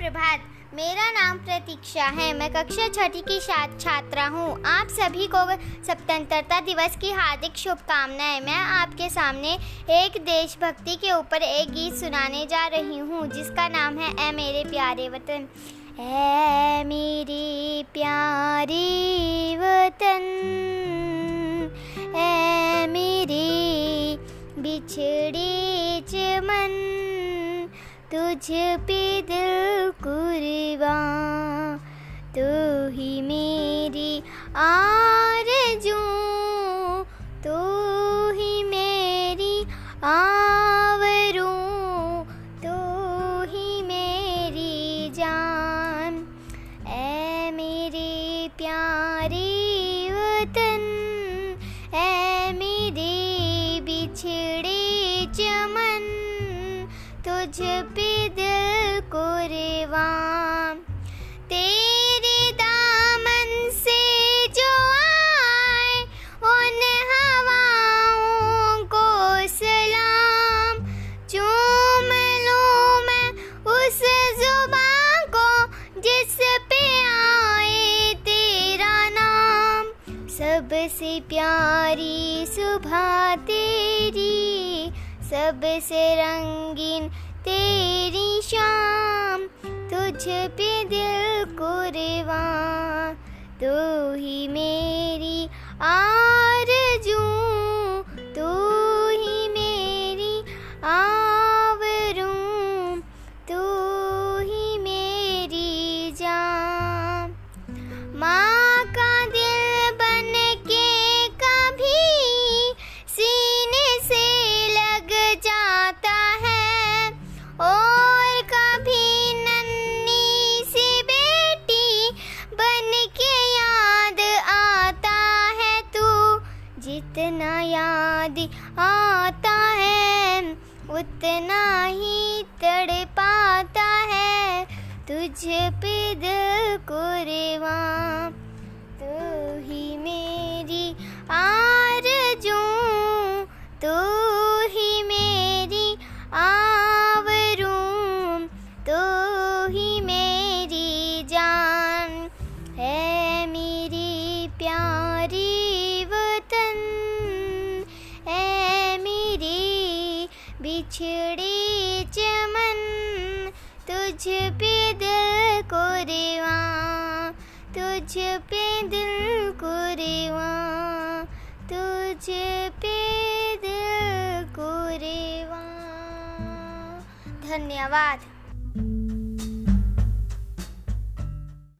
मेरा नाम प्रतीक्षा है। मैं कक्षा छठी की छात्रा हूँ। आप सभी को स्वतंत्रता दिवस की हार्दिक शुभकामनाएँ। मैं आपके सामने एक देशभक्ति के ऊपर एक गीत सुनाने जा रही हूँ, जिसका नाम है ए मेरे प्यारे वतन। ए मेरे प्यारे वतन। ए मेरे बिछड़े चमन। तुझ पे दिल कुर्बा तू ही मेरी आरज़ू, तू ही मेरी आवरू, तू ही मेरी जान। ए मेरे प्यारे वतन ए मेरे बिछड़े चमन, तुझ पे दिल कुर्बा तेरे दामन से जो आए, उन हवाओं को सलाम। चूम लूँ मैं उस ज़ुबान को जिस पे आए तेरा नाम। सबसे प्यारी सुबह तेरी, सबसे रंगीन तेरी शाम तुझ पे दिल को रेवा तू ही मेरी आरज़ू जितना याद आता है उतना ही तड़ पाता है। तुझ पे दिल बिछड़े चमन, तुझ पे दिल को तुझ पे दिल को तुझ पे दिल को धन्यवाद।